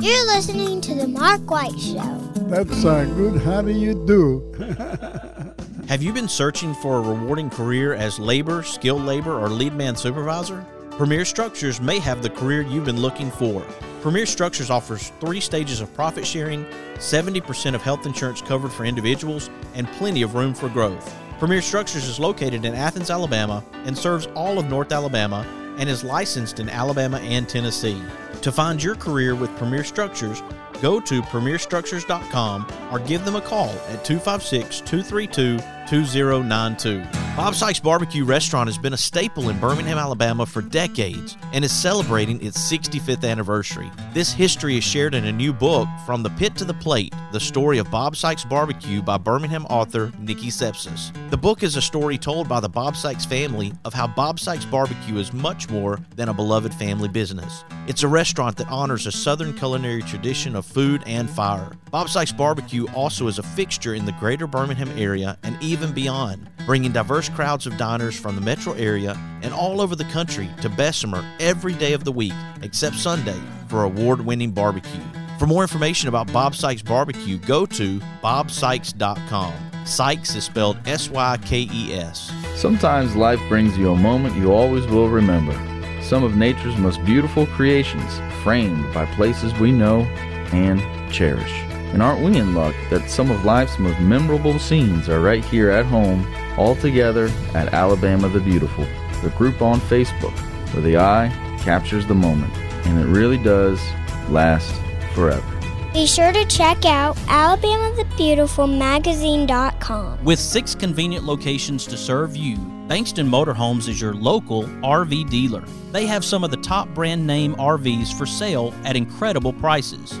You're listening to The Mark White Show. That's uh, good. How do you do? Have you been searching for a rewarding career as labor, skilled labor, or lead man supervisor? Premier Structures may have the career you've been looking for. Premier Structures offers three stages of profit sharing, 70% of health insurance covered for individuals, and plenty of room for growth. Premier Structures is located in Athens, Alabama, and serves all of North Alabama and is licensed in Alabama and Tennessee. To find your career with Premier Structures, go to premierstructures.com or give them a call at 256 232 2092. Bob Sykes Barbecue Restaurant has been a staple in Birmingham, Alabama for decades and is celebrating its 65th anniversary. This history is shared in a new book, From the Pit to the Plate The Story of Bob Sykes Barbecue by Birmingham author Nikki Sepsis. The book is a story told by the Bob Sykes family of how Bob Sykes Barbecue is much more than a beloved family business. It's a restaurant that honors a Southern culinary tradition of food and fire. Bob Sykes Barbecue also is a fixture in the greater Birmingham area and even beyond, bringing diverse crowds of diners from the metro area and all over the country to Bessemer every day of the week except Sunday for award winning barbecue. For more information about Bob Sykes Barbecue, go to bobsykes.com. Sykes is spelled S Y K E S. Sometimes life brings you a moment you always will remember. Some of nature's most beautiful creations, framed by places we know and cherish. And aren't we in luck that some of life's most memorable scenes are right here at home, all together at Alabama the Beautiful, the group on Facebook, where the eye captures the moment, and it really does last forever. Be sure to check out alabamathebeautifulmagazine.com. With six convenient locations to serve you, Bankston Motorhomes is your local RV dealer. They have some of the top brand name RVs for sale at incredible prices.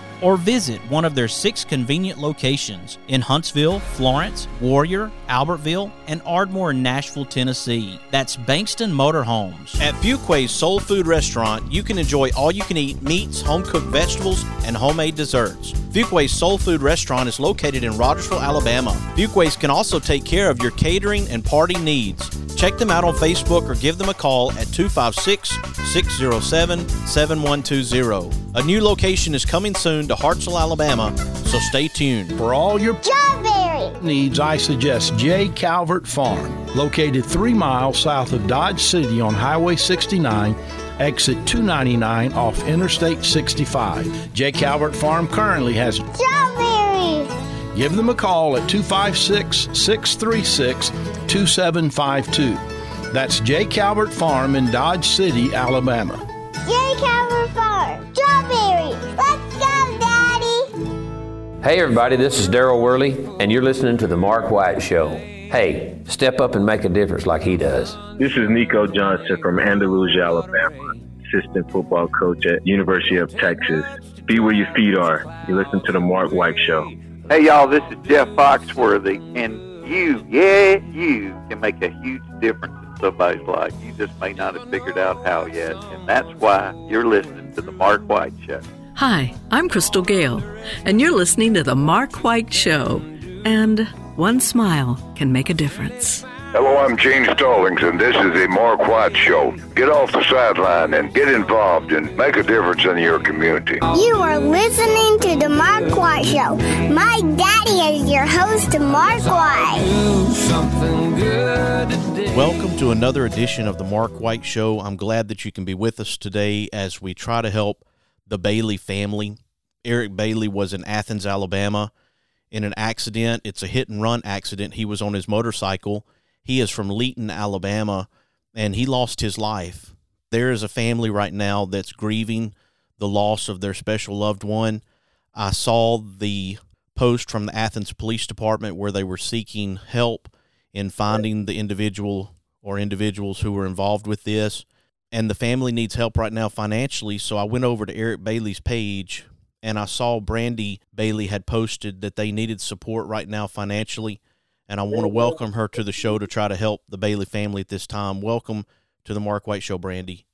or visit one of their six convenient locations in Huntsville, Florence, Warrior, Albertville, and Ardmore, in Nashville, Tennessee. That's Bankston Motorhomes. At Fuquay's Soul Food Restaurant, you can enjoy all you can eat meats, home cooked vegetables, and homemade desserts. Fuquay's Soul Food Restaurant is located in Rogersville, Alabama. Fuquay's can also take care of your catering and party needs. Check them out on Facebook or give them a call at 256 607 7120. A new location is coming soon to Hartselle, Alabama, so stay tuned. For all your Strawberry! needs, I suggest J. Calvert Farm, located three miles south of Dodge City on Highway 69, exit 299 off Interstate 65. J. Calvert Farm currently has. Strawberry! Give them a call at 256 636 2752. That's J. Calvert Farm in Dodge City, Alabama. J. Calvert Farm! Strawberry! Let's go, Daddy! Hey, everybody, this is Daryl Worley, and you're listening to The Mark White Show. Hey, step up and make a difference like he does. This is Nico Johnson from Andalusia, Alabama, assistant football coach at University of Texas. Be where your feet are. You listen to the Mark White Show. Hey y'all, this is Jeff Foxworthy, and you, yeah, you can make a huge difference in somebody's life. You just may not have figured out how yet, and that's why you're listening to the Mark White Show. Hi, I'm Crystal Gayle, and you're listening to The Mark White Show. And one smile can make a difference. Hello, I'm Gene Stallings, and this is the Mark White Show. Get off the sideline and get involved and make a difference in your community. You are listening to The Mark White Show. My daddy is your host, Mark White. Welcome to another edition of the Mark White Show. I'm glad that you can be with us today as we try to help the Bailey family. Eric Bailey was in Athens, Alabama, in an accident. It's a hit and run accident. He was on his motorcycle. He is from Leighton, Alabama, and he lost his life. There is a family right now that's grieving the loss of their special loved one. I saw the post from the Athens Police Department where they were seeking help in finding the individual or individuals who were involved with this. And the family needs help right now financially. So I went over to Eric Bailey's page and I saw Brandy Bailey had posted that they needed support right now financially. And I want to welcome her to the show to try to help the Bailey family at this time. Welcome to the Mark White Show, Brandy.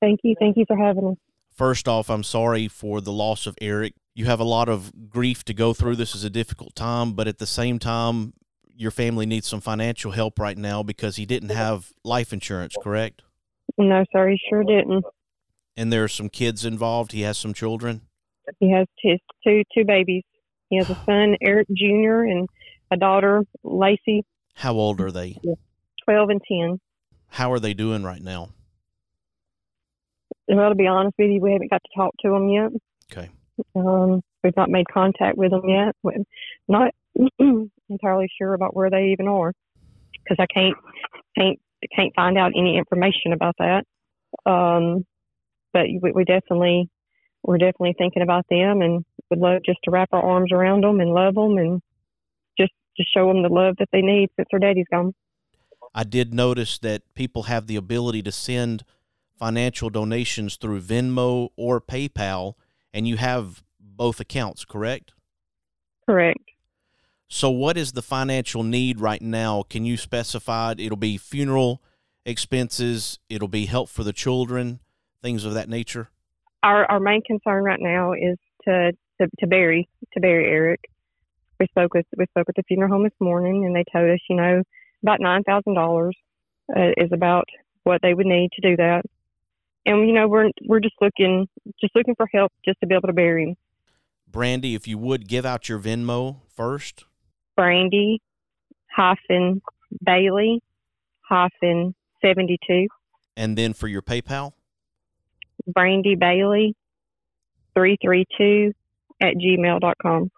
Thank you. Thank you for having us. First off, I'm sorry for the loss of Eric. You have a lot of grief to go through. This is a difficult time, but at the same time, your family needs some financial help right now because he didn't have life insurance, correct? No, sir, he sure didn't. And there are some kids involved. He has some children. He has his two two babies. He has a son, Eric Jr., and a daughter, Lacey. How old are they? Twelve and ten. How are they doing right now? Well, to be honest with you, we haven't got to talk to them yet. Okay. Um, we've not made contact with them yet. We're not entirely sure about where they even are because I can't can't can't find out any information about that. Um, but we, we definitely we're definitely thinking about them and would love just to wrap our arms around them and love them and just show them the love that they need since their daddy's gone. I did notice that people have the ability to send financial donations through Venmo or PayPal, and you have both accounts, correct? Correct. So, what is the financial need right now? Can you specify? It'll be funeral expenses, it'll be help for the children, things of that nature. Our our main concern right now is to to, to bury to bury Eric. We spoke with we spoke with the funeral home this morning, and they told us, you know, about nine thousand uh, dollars is about what they would need to do that. And you know, we're we're just looking just looking for help just to be able to bury him. Brandy, if you would give out your Venmo first. Brandy hyphen Bailey hyphen seventy two. And then for your PayPal? Brandy Bailey three three two at gmail dot com.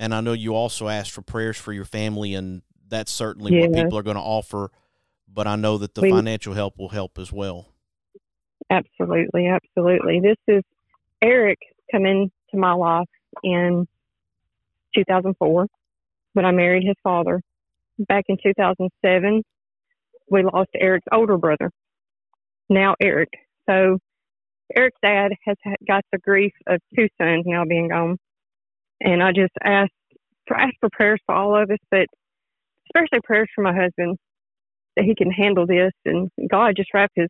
And I know you also asked for prayers for your family, and that's certainly Yeah. what people are going to offer. But I know that the We- financial help will help as well. Absolutely, absolutely. This is Eric coming to my life in 2004 when I married his father. Back in 2007, we lost Eric's older brother, now Eric. So Eric's dad has got the grief of two sons now being gone. And I just asked for, asked for prayers for all of us, but especially prayers for my husband that he can handle this and God just wrap his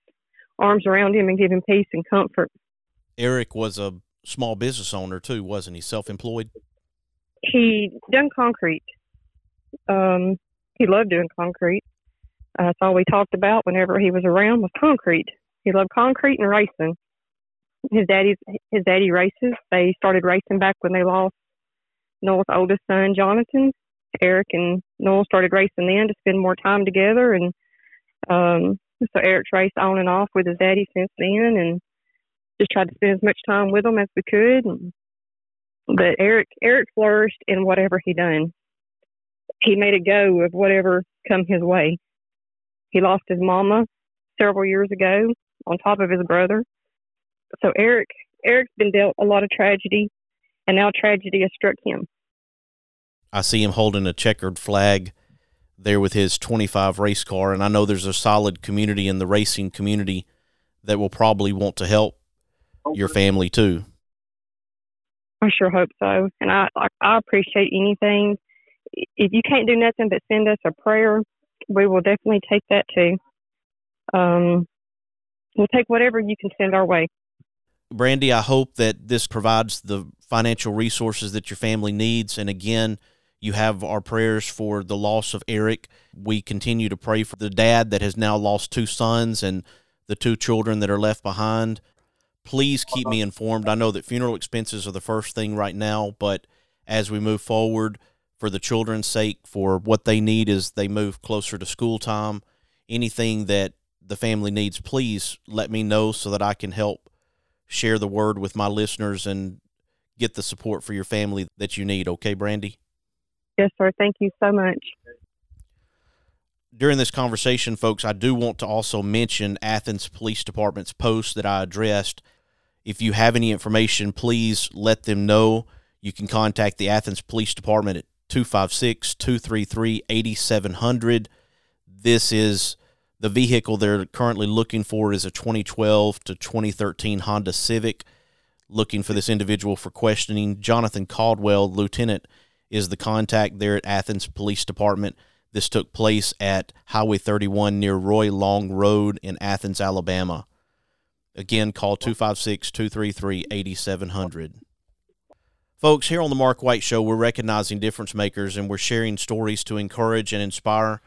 arms around him and give him peace and comfort. Eric was a small business owner too, wasn't he? Self employed? He done concrete. Um, he loved doing concrete. Uh, that's all we talked about whenever he was around was concrete. He loved concrete and racing. His daddy's his daddy races. They started racing back when they lost Noel's oldest son, Jonathan. Eric and Noel started racing then to spend more time together, and um, so Eric's raced on and off with his daddy since then, and just tried to spend as much time with him as we could. And, but Eric Eric flourished in whatever he done. He made a go of whatever come his way. He lost his mama several years ago on top of his brother. So Eric Eric's been dealt a lot of tragedy and now tragedy has struck him. I see him holding a checkered flag there with his 25 race car. And I know there's a solid community in the racing community that will probably want to help your family too. I sure hope so. And I I, I appreciate anything. If you can't do nothing but send us a prayer, we will definitely take that too. Um, we'll take whatever you can send our way. Brandy, I hope that this provides the financial resources that your family needs. And again, you have our prayers for the loss of Eric. We continue to pray for the dad that has now lost two sons and the two children that are left behind. Please keep me informed. I know that funeral expenses are the first thing right now, but as we move forward, for the children's sake, for what they need as they move closer to school time, anything that the family needs, please let me know so that I can help share the word with my listeners and get the support for your family that you need. Okay, Brandy? Yes, sir. Thank you so much. During this conversation, folks, I do want to also mention Athens Police Department's post that I addressed. If you have any information, please let them know. You can contact the Athens Police Department at 256 233 8700. This is the vehicle they're currently looking for is a 2012 to 2013 Honda Civic. Looking for this individual for questioning. Jonathan Caldwell, Lieutenant, is the contact there at Athens Police Department. This took place at Highway 31 near Roy Long Road in Athens, Alabama. Again, call 256 233 8700. Folks, here on the Mark White Show, we're recognizing difference makers and we're sharing stories to encourage and inspire.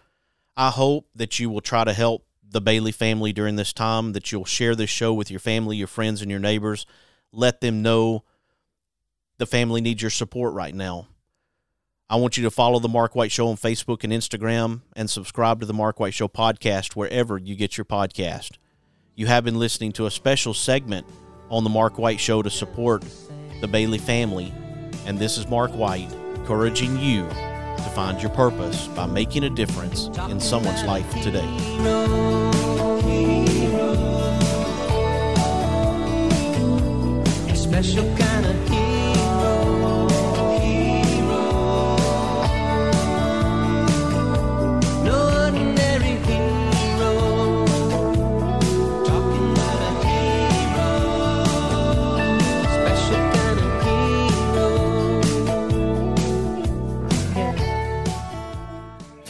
I hope that you will try to help the Bailey family during this time, that you'll share this show with your family, your friends, and your neighbors. Let them know the family needs your support right now. I want you to follow the Mark White Show on Facebook and Instagram and subscribe to the Mark White Show podcast wherever you get your podcast. You have been listening to a special segment on the Mark White Show to support the Bailey family. And this is Mark White encouraging you to find your purpose by making a difference in someone's life today.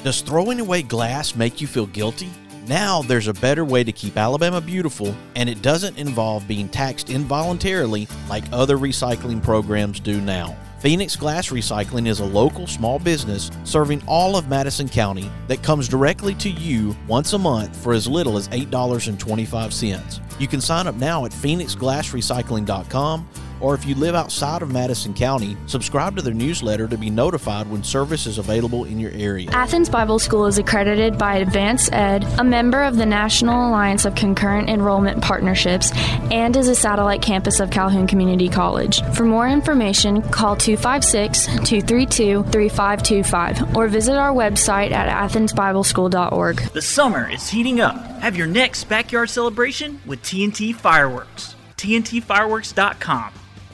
Does throwing away glass make you feel guilty? Now there's a better way to keep Alabama beautiful, and it doesn't involve being taxed involuntarily like other recycling programs do now. Phoenix Glass Recycling is a local small business serving all of Madison County that comes directly to you once a month for as little as $8.25. You can sign up now at phoenixglassrecycling.com or if you live outside of Madison County, subscribe to their newsletter to be notified when service is available in your area. Athens Bible School is accredited by AdvancED, a member of the National Alliance of Concurrent Enrollment Partnerships, and is a satellite campus of Calhoun Community College. For more information, call 256 232 3525 or visit our website at athensbibleschool.org. The summer is heating up. Have your next backyard celebration with TNT Fireworks. TNTFireworks.com.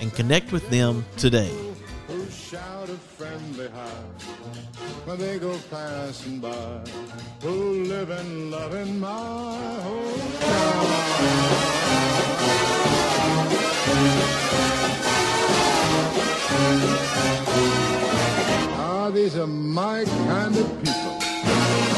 and connect with them today. shout a friendly hi when they go passing by, who live and love in my hometown. Ah, these are my kind of people.